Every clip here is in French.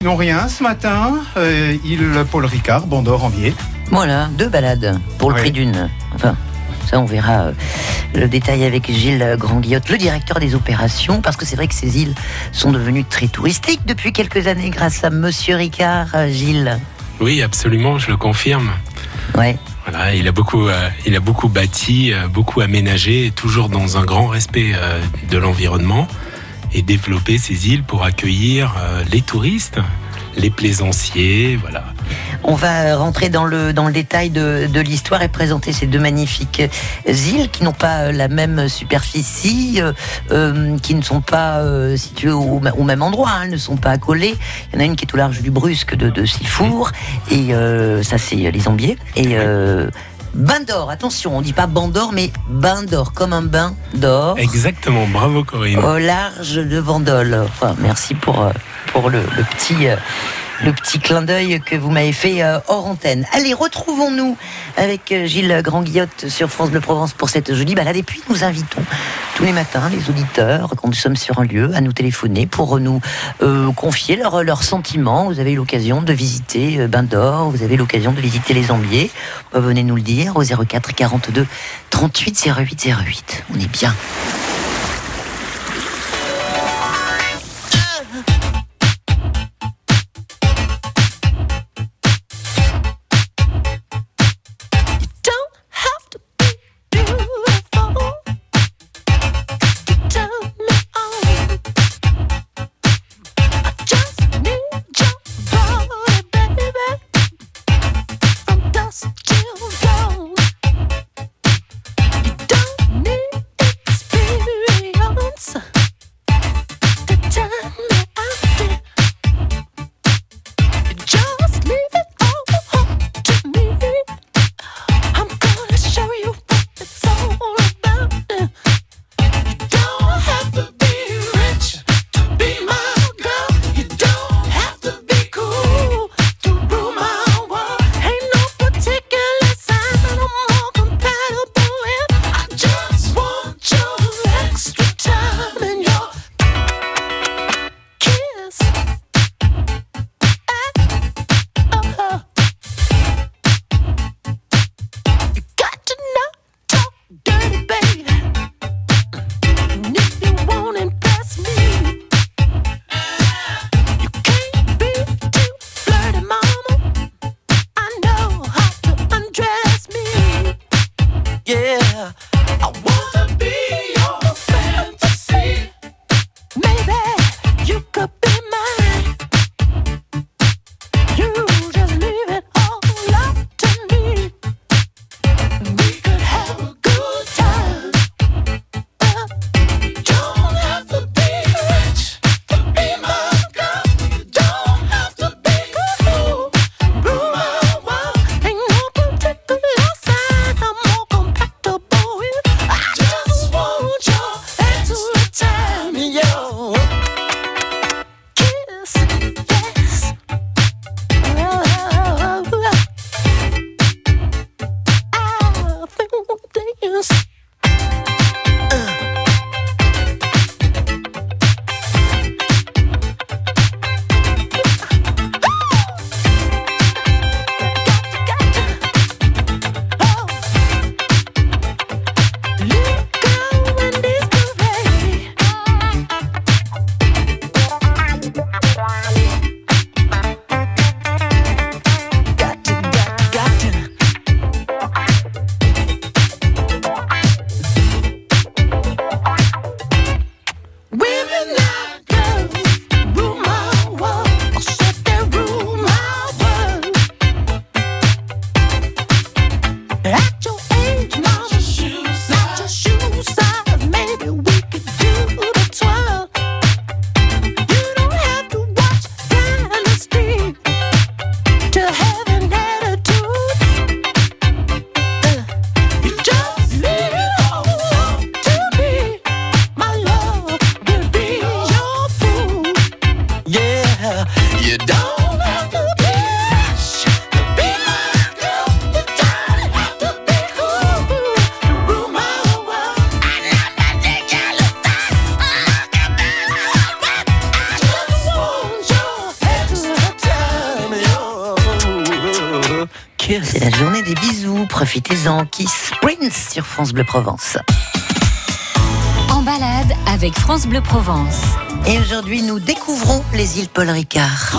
Ils n'ont rien ce matin. Euh, il, Paul Ricard, Bandor, Ambier. Voilà, deux balades pour le Oui. prix d'une. Enfin, ça on verra euh, le détail avec Gilles Grand-Guillotte, le directeur des opérations, parce que c'est vrai que ces îles sont devenues très touristiques depuis quelques années grâce à Monsieur Ricard, euh, Gilles. Oui, absolument, je le confirme. Ouais. Voilà, il a beaucoup, euh, il a beaucoup bâti, euh, beaucoup aménagé, toujours dans un grand respect euh, de l'environnement et développé ces îles pour accueillir euh, les touristes, les plaisanciers, voilà. On va rentrer dans le, dans le détail de, de l'histoire et présenter ces deux magnifiques îles qui n'ont pas euh, la même superficie, euh, qui ne sont pas euh, situées au, au même endroit, hein, elles ne sont pas accolées. Il y en a une qui est au large du Brusque de, de Sifour, et euh, ça c'est les Ambiers. Et Bain d'or, attention, on dit pas bain d'or, mais bain d'or, comme un bain d'or. Exactement, bravo Corinne. Au large de Vendôle. Enfin, merci pour, euh, pour le, le petit, euh, le petit clin d'œil que vous m'avez fait euh, hors antenne. Allez, retrouvons-nous avec euh, Gilles Grand-Guillotte sur France Bleu Provence pour cette jolie balade. Et puis, nous invitons tous les matins les auditeurs, quand nous sommes sur un lieu, à nous téléphoner pour nous euh, confier leurs sentiments. Vous avez eu l'occasion de visiter Bain d'Or, vous avez l'occasion de visiter les Ambiers. Venez nous le dire au 04 42 38 08 08. On est bien. Profitez-en. Kiss Prince sur France Bleu Provence. En balade avec France Bleu Provence. Et aujourd'hui, nous découvrons les îles Paul Ricard.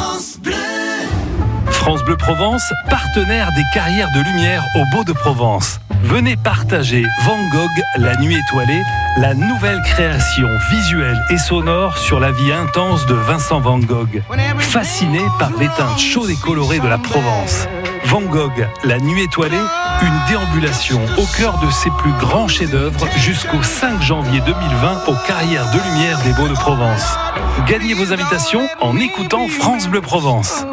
France Bleu Provence, partenaire des carrières de lumière au Beau de Provence. Venez partager Van Gogh, La Nuit étoilée, la nouvelle création visuelle et sonore sur la vie intense de Vincent Van Gogh. Fasciné par les teintes chaudes et colorées de la Provence. Van Gogh, La Nuit étoilée, une déambulation au cœur de ses plus grands chefs-d'œuvre jusqu'au 5 janvier 2020 aux carrières de lumière des Beaux de Provence. Gagnez vos invitations en écoutant France Bleu Provence.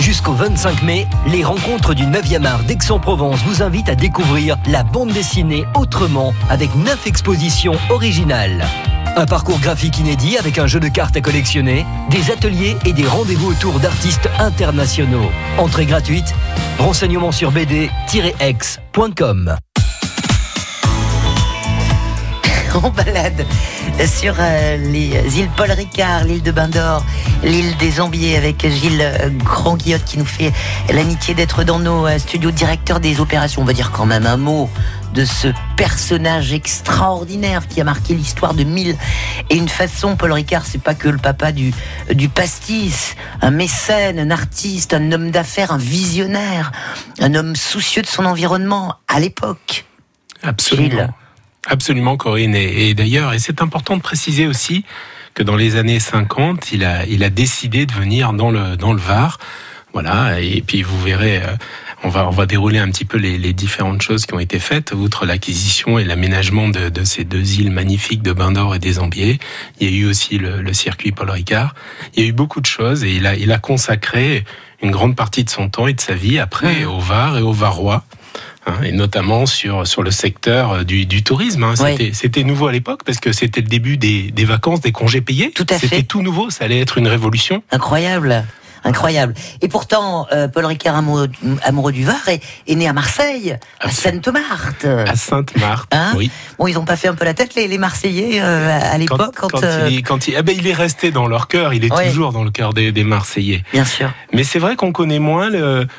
Jusqu'au 25 mai, les rencontres du 9e art d'Aix-en-Provence vous invitent à découvrir la bande dessinée autrement avec 9 expositions originales. Un parcours graphique inédit avec un jeu de cartes à collectionner, des ateliers et des rendez-vous autour d'artistes internationaux. Entrée gratuite, renseignements sur bd-x.com. en balade sur euh, les îles Paul Ricard, l'île de Bain d'Or, l'île des Ambiers avec Gilles Grand-Guillotte qui nous fait l'amitié d'être dans nos euh, studios directeur des opérations. On va dire quand même un mot de ce personnage extraordinaire qui a marqué l'histoire de mille et une façon. Paul Ricard, c'est pas que le papa du, du pastis, un mécène, un artiste, un homme d'affaires, un visionnaire, un homme soucieux de son environnement à l'époque. Absolument. Gilles. Absolument, Corinne. Et, et d'ailleurs, et c'est important de préciser aussi que dans les années 50, il a, il a décidé de venir dans le, dans le Var. Voilà. Et puis vous verrez, euh, on va, on va dérouler un petit peu les, les différentes choses qui ont été faites, outre l'acquisition et l'aménagement de, de ces deux îles magnifiques de Bain d'Or et des Ambiers. Il y a eu aussi le, le circuit Paul Ricard. Il y a eu beaucoup de choses et il a, il a consacré une grande partie de son temps et de sa vie après au Var et au Varois. Hein, et notamment sur, sur le secteur euh, du, du tourisme. hein. Oui. C'était, c'était nouveau à l'époque parce que c'était le début des, des vacances, des congés payés. Tout à fait. C'était tout nouveau, ça allait être une révolution. Incroyable. Incroyable. Et pourtant, euh, Paul Ricard, amoureux, amoureux du Var, est, est né à Marseille, à. Sainte-Marthe. À Sainte-Marthe, Hein oui. Bon, ils n'ont pas fait un peu la tête, les, les Marseillais, euh, à l'époque, quand, quand euh, il, est- quand il, ah ben, il est resté dans leur cœur, il est Ouais. toujours dans le cœur des, des Marseillais. Bien sûr. Mais c'est vrai qu'on connaît moins,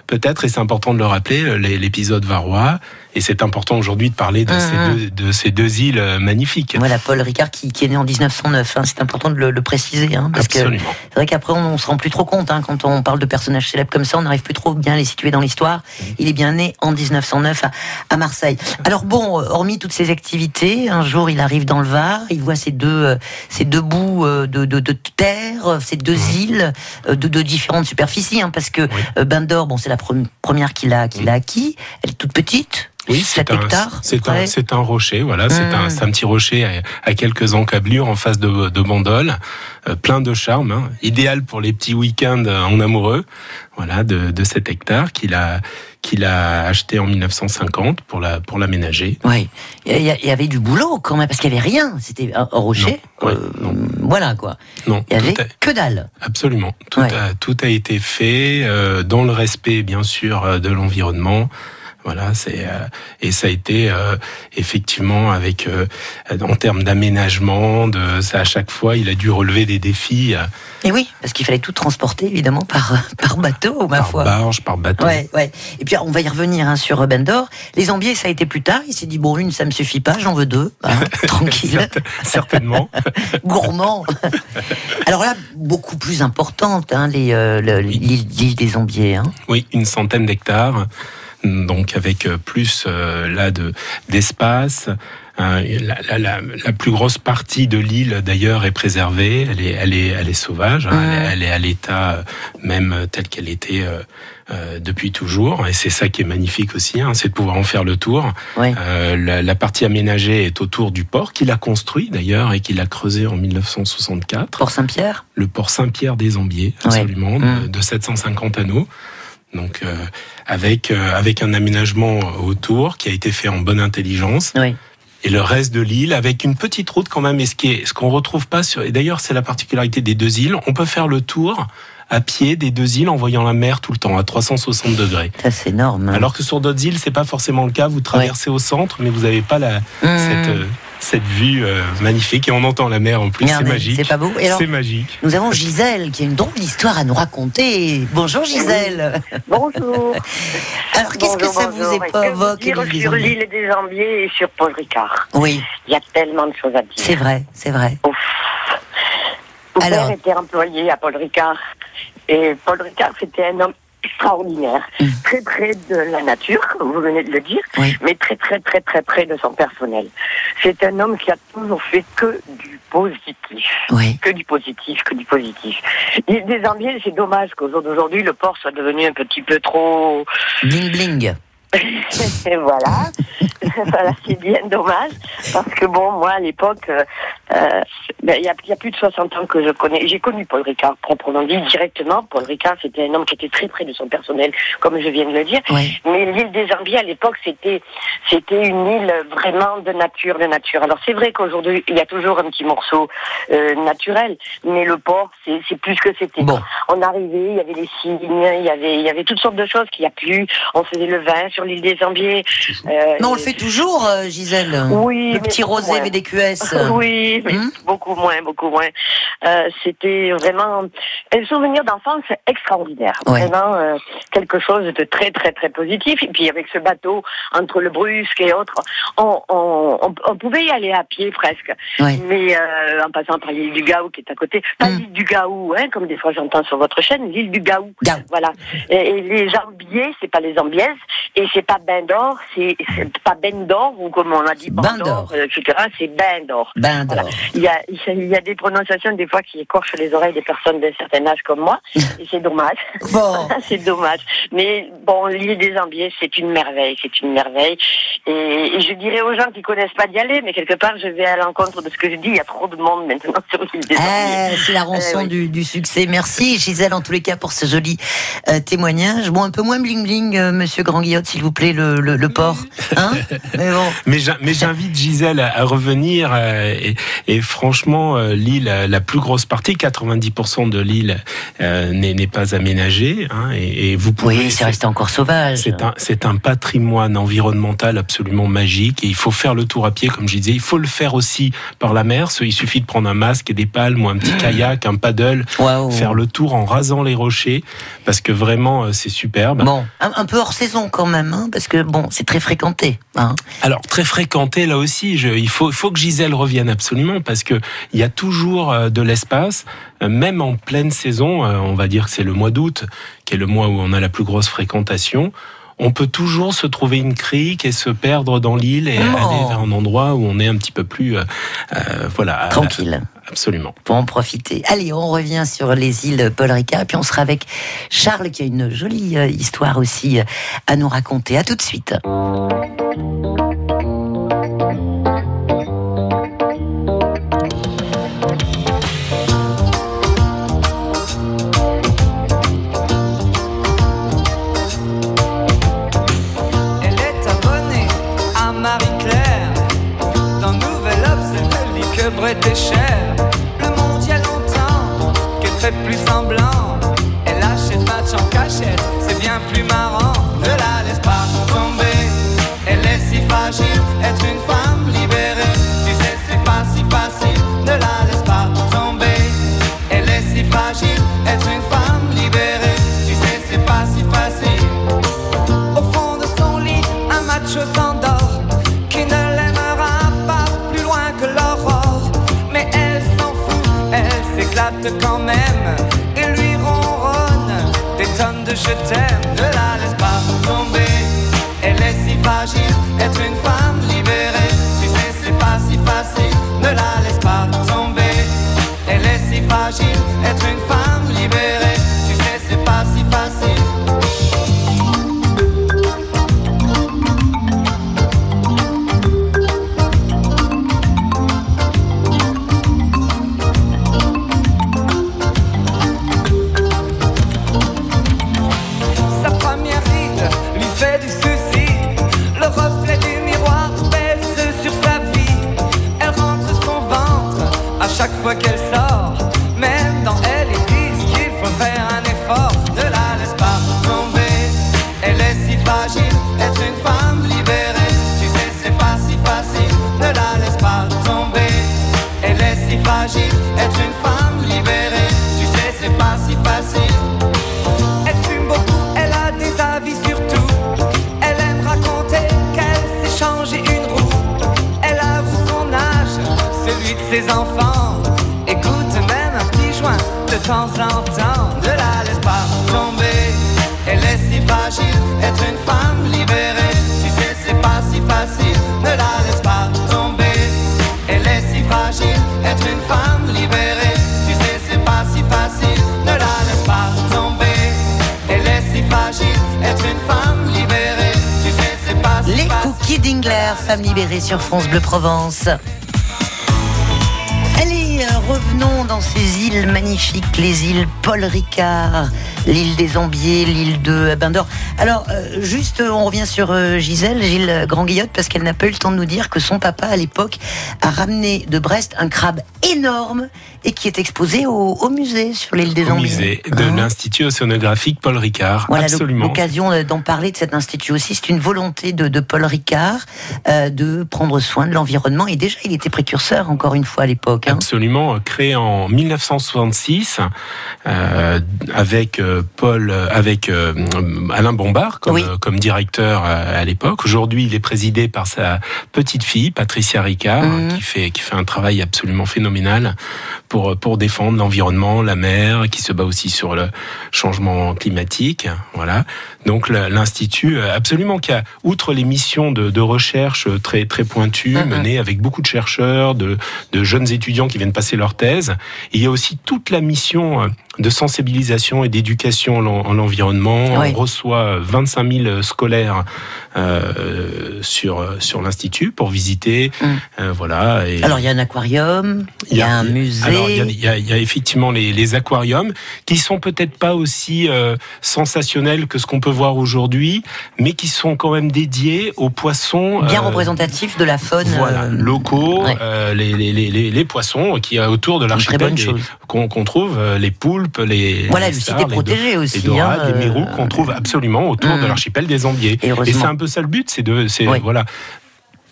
peut-être, et c'est important de le rappeler, le- l'épisode varois. Et c'est important aujourd'hui de parler de, ces deux, de ces deux îles euh, magnifiques. Voilà, Paul Ricard qui, qui est né en 1909. hein, c'est important de le, le préciser, hein, parce que Absolument. c'est vrai qu'après on, on se rend plus trop compte hein, quand on parle de personnages célèbres comme ça, on n'arrive plus trop bien à les situer dans l'histoire. Il est bien né en 1909 à, à Marseille. Alors bon, euh, hormis toutes ces activités, un jour il arrive dans le Var, il voit ces deux euh, ces deux bouts euh, de, de, de terre, ces deux îles euh, de, différentes superficies, parce que Oui. euh, Bain d'Or, bon c'est la pre- première qu'il a qu'il a acquis, elle est toute petite. Oui, 7 c'est un, hectares. c'est un, c'est un rocher, voilà, c'est un, un petit rocher à, à quelques encablures en face de, de Bandol, euh, plein de charme, hein, idéal pour les petits week-ends euh, en amoureux, voilà, de, de 7 hectares qu'il a, qu'il a acheté en 1950 pour la, pour l'aménager. Oui, il y, y avait du boulot quand même, parce qu'il n'y avait rien. C'était un rocher. Non, euh. Voilà quoi. Non, Il y avait a- que dalle. Absolument. Tout, Ouais. a, tout a été fait euh, dans le respect, bien sûr, de l'environnement. Voilà, c'est euh, et ça a été euh, effectivement avec euh, en termes d'aménagement, de ça à chaque fois, il a dû relever des défis Et oui, parce qu'il fallait tout transporter évidemment par, par bateau, ma par foi. barge, par bateau. Ouais, ouais. Et puis on va y revenir hein, sur Bendor. Les Ambiers, ça a été plus tard. Il s'est dit bon, une, ça me suffit pas, j'en veux deux. hein, tranquille, Certain- Certainement. gourmand. Alors là, beaucoup plus importante, hein, les, l'île des Ambiers. Hein. Oui, une centaine d'hectares, donc avec euh, plus euh, là de d'espace. Euh, la, la- la- la plus grosse partie de l'île d'ailleurs est préservée. Elle est, elle est, elle est sauvage. hein. Elle, est- elle est à l'état même tel qu'elle était euh, depuis toujours. Et c'est ça qui est magnifique aussi, hein, c'est de pouvoir en faire le tour. Euh, la, la partie aménagée est autour du port qu'il a construit d'ailleurs et qu'il a creusé en 1964 Port Saint-Pierre. le port Saint-Pierre des Ambiers, absolument, de, Mm. de 750 anneaux. Donc euh, avec euh, avec un aménagement autour qui a été fait en bonne intelligence Oui. et le reste de l'île avec une petite route quand même et ce qui est ce qu'on retrouve pas sur et d'ailleurs c'est la particularité des deux îles, on peut faire le tour à pied des deux îles en voyant la mer tout le temps à 360 degrés. Ça, c'est énorme. hein. Alors que sur d'autres îles, c'est pas forcément le cas. Vous traversez au centre, mais vous n'avez pas la, Mmh. cette, euh, cette vue euh, magnifique et on entend la mer en plus. C'est magique. C'est pas beau. C'est magique. nous avons Gisèle qui a une drôle d'histoire à nous raconter. Bonjour Gisèle. Bonjour. Alors qu'est-ce que Bonjour, ça vous que évoque dire sur l'île des Ambiers et sur Paul Ricard Oui, Il y a tellement de choses à dire. c'est vrai, c'est vrai. Ouf. Mon Alors père était employé à Paul Ricard. Et Paul Ricard, c'était un homme extraordinaire. Mm. Très près de la nature, comme vous venez de le dire, Oui. mais très très très très près de son personnel. C'est un homme qui a toujours fait que du positif. Oui. Que du positif, que du positif. Des Ambiers, c'est dommage qu'au jour d'aujourd'hui, le port soit devenu un petit peu trop Bling bling. et voilà, voilà c'est bien dommage parce que bon, moi à l'époque, euh, euh, ben, il y, a, il y a plus de 60 ans que je connais, j'ai connu Paul Ricard proprement dit directement. Paul Ricard, c'était un homme qui était très près de son personnel, comme je viens de le dire. Oui. Mais l'île des Ambiers à l'époque, c'était c'était une île vraiment de nature, de nature. Alors c'est vrai qu'aujourd'hui, il y a toujours un petit morceau euh, naturel, mais le port, c'est c'est plus que c'était. Bon. On arrivait, il y avait les cygnes, il y avait il y avait toutes sortes de choses qu'il n'y a plus. On faisait le vin sur l'île des Ambiers. Euh, Mais on le fait toujours, euh, Gisèle. Oui, Le petit rosé moins. VDQS. Oui, mais Hmm beaucoup moins, beaucoup moins. Euh, C'était vraiment un souvenir d'enfance extraordinaire. Ouais. Vraiment euh, quelque chose de très, très, très positif. Et puis avec ce bateau entre le Brusque et autres, on, on, on, on pouvait y aller à pied presque. Mais euh, en passant par l'île du Gaou qui est à côté, pas Hmm. l'île du Gaou, hein, comme des fois j'entends sur votre chaîne, l'île du Gaou. Gaou. Voilà. Et, et les Ambiers, c'est pas les Ambiaises, et c'est pas Bain d'Or, c'est pas Ben d'Or, ou comme on a dit, Bain Bain d'Or. d'Or, euh, etc., c'est Bain d'Or. Ben Voilà. d'or. Il y, a, il y a des prononciations des fois qui écorchent les oreilles des personnes d'un certain âge comme moi, et c'est dommage. Bon. c'est dommage. Mais bon, l'île des Ambiers, c'est une merveille, c'est une merveille. Et, et je dirais aux gens qui connaissent pas d'y aller, mais quelque part, je vais à l'encontre de ce que je dis. Il y a trop de monde maintenant sur l'île des Ambiers. Eh, c'est la rançon oui. du, du succès. Merci Gisèle en tous les cas pour ce joli euh, témoignage. Bon, un peu moins bling bling, euh, Monsieur Grand Guillotte, s'il vous plaît, le, le, le port. Hein? Mais bon. Mais j'in- mais j'invite Gisèle à, revenir. euh, et, et franchement, euh, l'île, euh, la plus grosse partie, 90% de l'île euh, n'est pas aménagée. hein, et, et vous pouvez. Oui, c'est resté encore sauvage. C'est un, c'est un patrimoine environnemental absolument magique et il faut faire le tour à pied, comme je disais. Il faut le faire aussi par la mer. Il suffit de prendre un masque et des palmes ou un petit kayak, un paddle, Waouh. faire le tour en rasant les rochers parce que vraiment c'est superbe. Bon, un, un peu hors saison quand même, hein, parce que bon, c'est très fréquenté. Hein. Alors très fréquenté là aussi. Je, il faut, que Gisèle revienne absolument parce que il y a toujours euh, de l'espace, euh, même en pleine saison. euh, On va dire que c'est le mois d'août, qui est le mois où on a la plus grosse fréquentation. On peut toujours se trouver une crique et se perdre dans l'île et Oh. aller vers un endroit où on est un petit peu plus, euh, voilà, Tranquille. Absolument. pour en profiter. Allez, on revient sur les îles Paul Ricard, puis on sera avec Charles qui a une jolie euh, histoire aussi euh, à nous raconter. À tout de suite. Elle est abonnée à Marie-Claire. Dans Nouvel Obs, elle lit que Brett est cher. Plus semblant. Elle achète match en cachette, c'est bien plus marrant. Ne la laisse pas tomber, elle est si fragile. Être une femme libérée, tu sais, c'est pas si facile. Ne la laisse pas tomber, elle est si fragile. Être une femme libérée, tu sais, c'est pas si facile. Au fond de son lit, un macho s'endort Qui ne l'aimera pas plus loin que l'aurore Mais elle s'en fout, elle s'éclate quand même je t'aime Ne la laisse pas tomber, elle est si fragile Être une femme être une femme libérée. Tu sais, c'est pas si facile. Ne la laisse pas fragile, être une femme libérée. Tu sais, c'est pas si facile. Elle fume beaucoup, elle a des avis sur tout. Elle aime raconter qu'elle s'est changé une roue. Elle avoue son âge, celui de ses enfants. Écoute même un petit joint de temps en temps. Ne la laisse pas tomber. Elle est si fragile, être une femme libérée. Femme libérée sur France Bleu Provence. Allez, euh, revenons dans ces îles magnifiques, les îles Paul Ricard, l'île des Ambiers, l'île de Bain d'Or. Alors, euh, juste, on revient sur euh, Gisèle, Gilles Grand-Guillotte, parce qu'elle n'a pas eu le temps de nous dire que son papa, à l'époque, a ramené de Brest un crabe énorme et qui est exposé au, au musée sur l'île des Au Ambiers. musée de Hein l'Institut océanographique Paul Ricard. Voilà Absolument. l'occasion euh, d'en parler de cet institut aussi. C'est une volonté de, de Paul Ricard euh, de prendre soin de l'environnement. Et déjà, il était précurseur, encore une fois, à l'époque. hein. Absolument, créé en 1966 euh, avec Paul, avec euh, Alain Bombard comme, Oui. comme directeur à l'époque. Aujourd'hui, il est présidé par sa petite fille Patricia Ricard, Mhm. qui fait qui fait un travail absolument phénoménal pour pour défendre l'environnement, la mer, qui se bat aussi sur le changement climatique. Voilà. Donc l'institut, euh, absolument, qui a outre les missions de, de recherche très très pointues, menées avec beaucoup de chercheurs, de, de jeunes étudiants qui viennent passer leur thèse. Il y a aussi toute la mission euh, de sensibilisation et d'éducation en l'en- en l'environnement. Oui. On reçoit 25 000 scolaires euh, sur sur l'institut pour visiter. Mm. Euh, voilà. Et Alors, il y a un aquarium, il y a un musée. alors, il y a, y y effectivement les, les aquariums qui sont peut-être pas aussi euh, sensationnels que ce qu'on peut voir aujourd'hui, mais qui sont quand même dédiés aux poissons bien euh, représentatif de la faune. voilà, locaux, ouais. les, les, les, poissons qui a autour de l'archipel qu'on trouve, les poulpes, les Voilà, les le stars, les do- aussi. les dorades, hein, les euh, mérous qu'on trouve absolument autour de l'archipel des Ambiers. Et c'est un peu ça le but, c'est de, c'est Oui. voilà,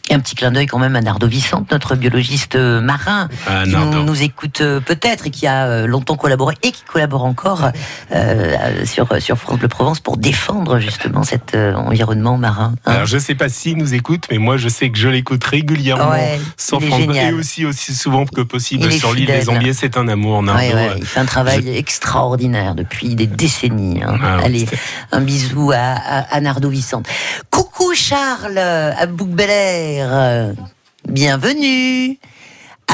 Et un petit clin d'œil quand même à Nardo Vicente, notre biologiste euh, marin, qui nous, nous écoute euh, peut-être et qui a euh, longtemps collaboré et qui collabore encore euh, sur, sur France Bleu Provence pour défendre justement cet euh, environnement marin. hein. Alors je sais pas s'il nous écoute, mais moi je sais que je l'écoute régulièrement Ouais, est France et aussi aussi souvent que possible sur l'île des Ambiers. C'est un amour, Nardo. Ouais, ouais, il fait un travail extraordinaire depuis des décennies. hein. Ah Allez, un bisou à, à, à Nardo Vicente. Coucou Charles, à bouc bel Bienvenue.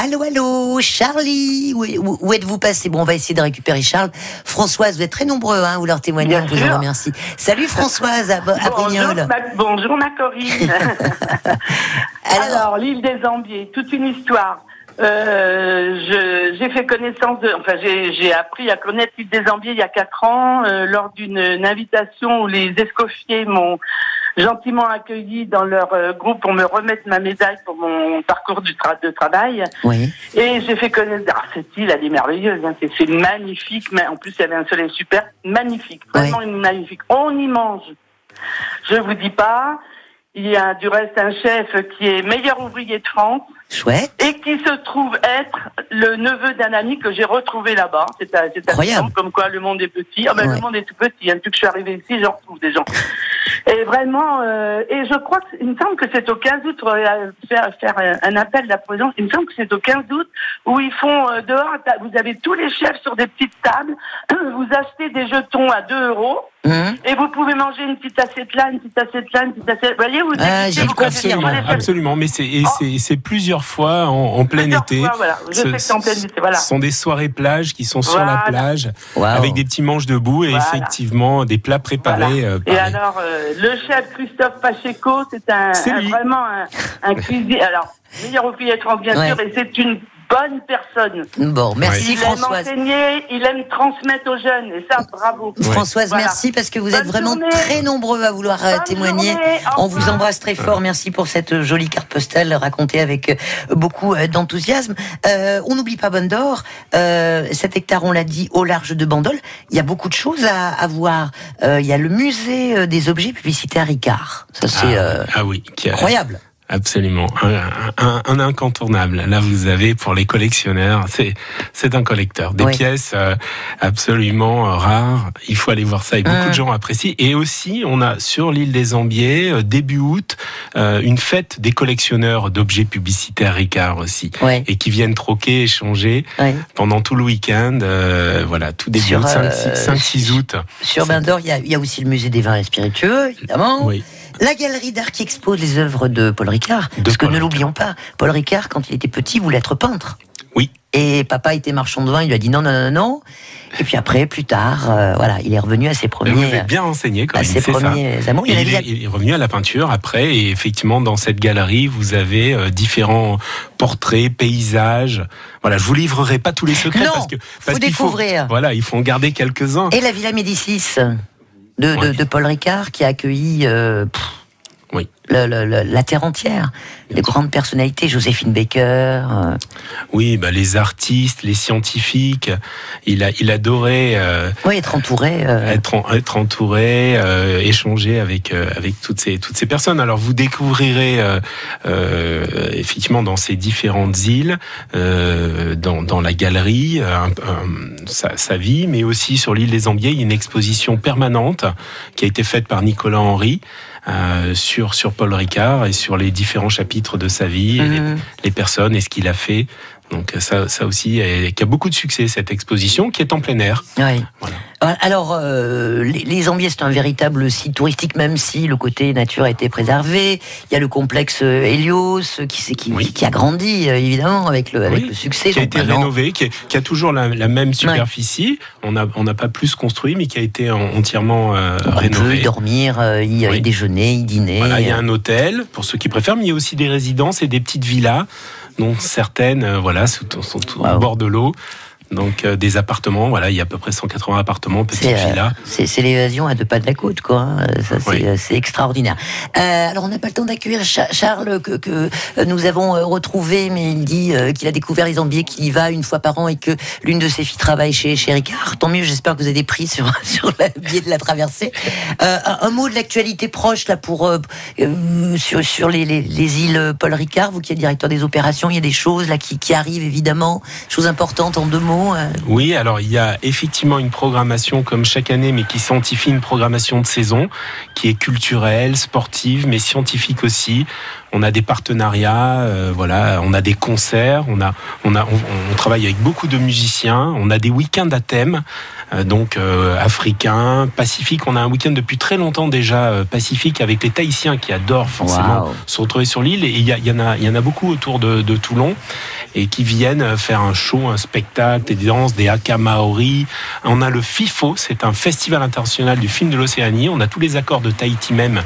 Allô, allô, Charlie, où, où- où êtes-vous passé? Bon, on va essayer de récupérer Charles. Françoise, vous êtes très nombreux, hein, vous leur témoignez, Bien on vous en remercie. Salut Françoise, à, à Bonjour, ma, bonjour ma Corinne. Alors, Alors, l'île des Ambiers, toute une histoire. Euh, je- j'ai fait connaissance de, enfin j'ai appris à connaître l'île des Ambiers il y a quatre ans euh, lors d'une une invitation où les escoffiers m'ont gentiment accueilli dans leur euh, groupe pour me remettre ma médaille pour mon parcours du tra- de travail. oui, Et j'ai fait connaître. Ah, cette île, elle est merveilleuse. Hein. C'est- C'est magnifique. Mais en plus, il y avait un soleil super. Magnifique. Vraiment une magnifique. On y mange. Je vous dis pas. Il y a du reste un chef qui est meilleur ouvrier de France chouette. et qui se trouve être le neveu d'un ami que j'ai retrouvé là-bas. C'est un- c'est Incroyable. comme quoi le monde est petit. Ah ben, Ouais. Le monde est tout petit. Hein. Depuis que je suis arrivée ici, j'en retrouve des gens. Et vraiment, euh, et je crois que, il me semble que c'est au 15 août, euh, faire, faire un, appel la Providence, il me semble que c'est au 15 août, où ils font euh, dehors, vous avez tous les chefs sur des petites tables, vous achetez des jetons à 2 euros, Hum, et vous pouvez manger une petite assiette là, une petite assiette là, une petite assiette. Vous voyez, vous Ah, vous connaissez Absolument. Mais c'est et Oh. c'est- c'est plusieurs fois en, en plein Plusieurs été. fois, voilà. Je sais que c'est en plein été, voilà. Ce sont des soirées plage qui sont sur la plage avec des petits manches debout et Voilà. effectivement des plats préparés. Voilà. euh, Et alors, euh, le chef Christophe Pacheco, c'est un, C'est un- lui. vraiment un, un cuisinier. Alors, meilleur ouvrier de France, bien Ouais. sûr, et c'est une bonne personne. Bon, merci il Françoise. aime enseigner, il aime transmettre aux jeunes, et ça, bravo. Françoise, Voilà. merci parce que vous êtes vraiment journée. très nombreux à vouloir euh, Bonne témoigner. journée. On vous embrasse très fort. Merci pour cette jolie carte postale racontée avec euh, beaucoup euh, d'enthousiasme. Euh, on n'oublie pas Bonne d'Or. Euh, cet hectare, on l'a dit, au large de Bandol. Il y a beaucoup de choses à, à voir. Euh, il y a le musée euh, des objets publicitaires Ricard. Ça, c'est ah, euh, ah oui, incroyable. Absolument, un, un- un incontournable. Là, vous avez pour les collectionneurs, c'est c'est un collecteur, des Oui. pièces euh, absolument euh, rares. Il faut aller voir ça et beaucoup de gens apprécient. Et aussi, on a sur l'île des Ambiers euh, début août une fête des collectionneurs d'objets publicitaires Ricard aussi, et qui viennent troquer, échanger pendant tout le week-end. voilà, tout début Sur, août, euh, 5-6 août. Sur Bain d'Or, il y, y a aussi le musée des vins et spiritueux, évidemment. Oui. La galerie d'art qui expose les œuvres de Paul Ricard. De parce que ne l'oublions pas, Paul Ricard, quand il était petit, voulait être peintre. Oui. Et papa était marchand de vin, il lui a dit non, non, non, non. Et puis après, plus tard, euh, voilà, il est revenu à ses premiers, Vous êtes bien renseigné, à Corinne, ses c'est ça. premiers amours. Il est, il est revenu à la peinture après, et effectivement, dans cette galerie, vous avez euh, différents portraits, paysages. Voilà, je vous livrerai pas tous les secrets Non, parce que faut découvrir. voilà, il faut en garder quelques-uns. Et la Villa Médicis de, de, Paul Ricard qui a accueilli euh, Oui. Le- le- le- la terre entière. De grandes personnalités, Joséphine Baker. euh, Oui, bah, les artistes, les scientifiques. Il a, il adorait euh, oui, être entouré. euh, être, en- être entouré, échanger avec avec toutes ces toutes ces personnes. Alors vous découvrirez effectivement dans ces différentes îles, dans, dans la galerie, un- un- sa, sa vie, mais aussi sur l'île des Ambiers, il y a une exposition permanente qui a été faite par Nicolas Henry. sur sur Paul Ricard et sur les différents chapitres de sa vie, et les, Mhm. les personnes et ce qu'il a fait. Donc ça, ça aussi, qui a beaucoup de succès cette exposition qui est en plein air. oui. Voilà. Alors, euh, les, les Ambiers, c'est un véritable site touristique, même si le côté nature a été préservé. Il y a le complexe euh, Hélios qui, qui, Oui. qui a grandi, euh, évidemment, avec le, avec Oui, le succès. qui a été maintenant- rénové, qui, est- qui a toujours la, la même superficie. On n'a on pas plus construit, mais qui a été en- entièrement euh, On peut rénové. y dormir, euh, y, y Oui. déjeuner, y dîner. Voilà, il y a un hôtel pour ceux qui préfèrent, mais il y a aussi des résidences et des petites villas, dont certaines, euh, voilà, sont, sont au Wow. bord de l'eau. Donc euh, des appartements, voilà, il y a à peu près 180 appartements, petites C'est euh, villas. c'est- l'évasion à deux pas de la côte, quoi. hein. Oui. euh, c'est extraordinaire. Euh, alors, on n'a pas le temps d'accueillir Cha- Charles, que, que euh, nous avons euh, retrouvé, mais il dit euh, qu'il a découvert les Ambiers, qu'il y va une fois par an et que l'une de ses filles travaille chez, chez Ricard. Tant mieux, j'espère que vous avez des prix sur, sur le biais de la traversée. Euh, un, mot de l'actualité proche, là, pour, euh, euh, sur, sur les, les, les îles Paul Ricard, vous qui êtes directeur des opérations, il y a des choses là qui, qui arrivent, évidemment. Choses importantes en deux mots. Euh. Oui, alors il y a effectivement une programmation comme chaque année, mais qui sanctifie une programmation de saison, qui est culturelle, sportive, mais scientifique aussi. On a des partenariats, euh, voilà, on a des concerts, on a, on a, on, travaille avec beaucoup de musiciens, on a des week-ends à thème, donc euh, africains, pacifiques. On a un week-end depuis très longtemps déjà euh, pacifique avec les Tahitiens qui adorent forcément se retrouver sur l'île. Et il y, en a, il y en a beaucoup autour de, de Toulon et qui viennent faire un show, un spectacle, des danses, des haka maori. On a le FIFO, c'est un festival international du film de l'Océanie. On a tous les accords de Tahiti même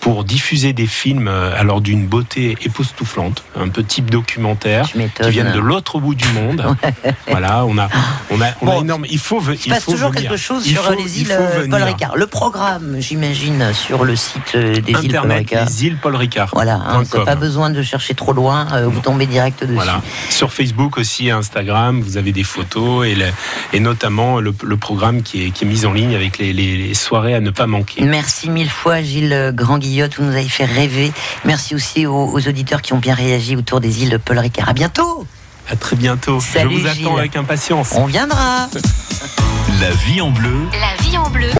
pour diffuser des films euh, alors d'une beauté époustouflante, un peu type documentaire, qui viennent de l'autre bout du monde. voilà, on a, on a, on a Bon, énorme. Il faut, Il faut toujours venir. quelque chose Il sur faut- les îles euh, Paul. Ricard. Le programme, j'imagine, sur le site euh, des îles Paul Ricard. les îles Paul Ricard. Voilà, hein, pas besoin de chercher trop loin, euh, vous tombez direct dessus. Voilà. Sur Facebook aussi, Instagram, vous avez des photos et, le- et notamment le, le programme qui est, qui est mis en ligne avec les, les- les soirées à ne pas manquer. Merci mille fois Gilles Grand-Guillotte, vous nous avez fait rêver. Merci aussi aux, aux auditeurs qui ont bien réagi autour des îles Paul Ricard. À bientôt, À très bientôt. Salut, Je vous attends Gilles. avec impatience. on viendra. La vie en bleu. La vie en bleu.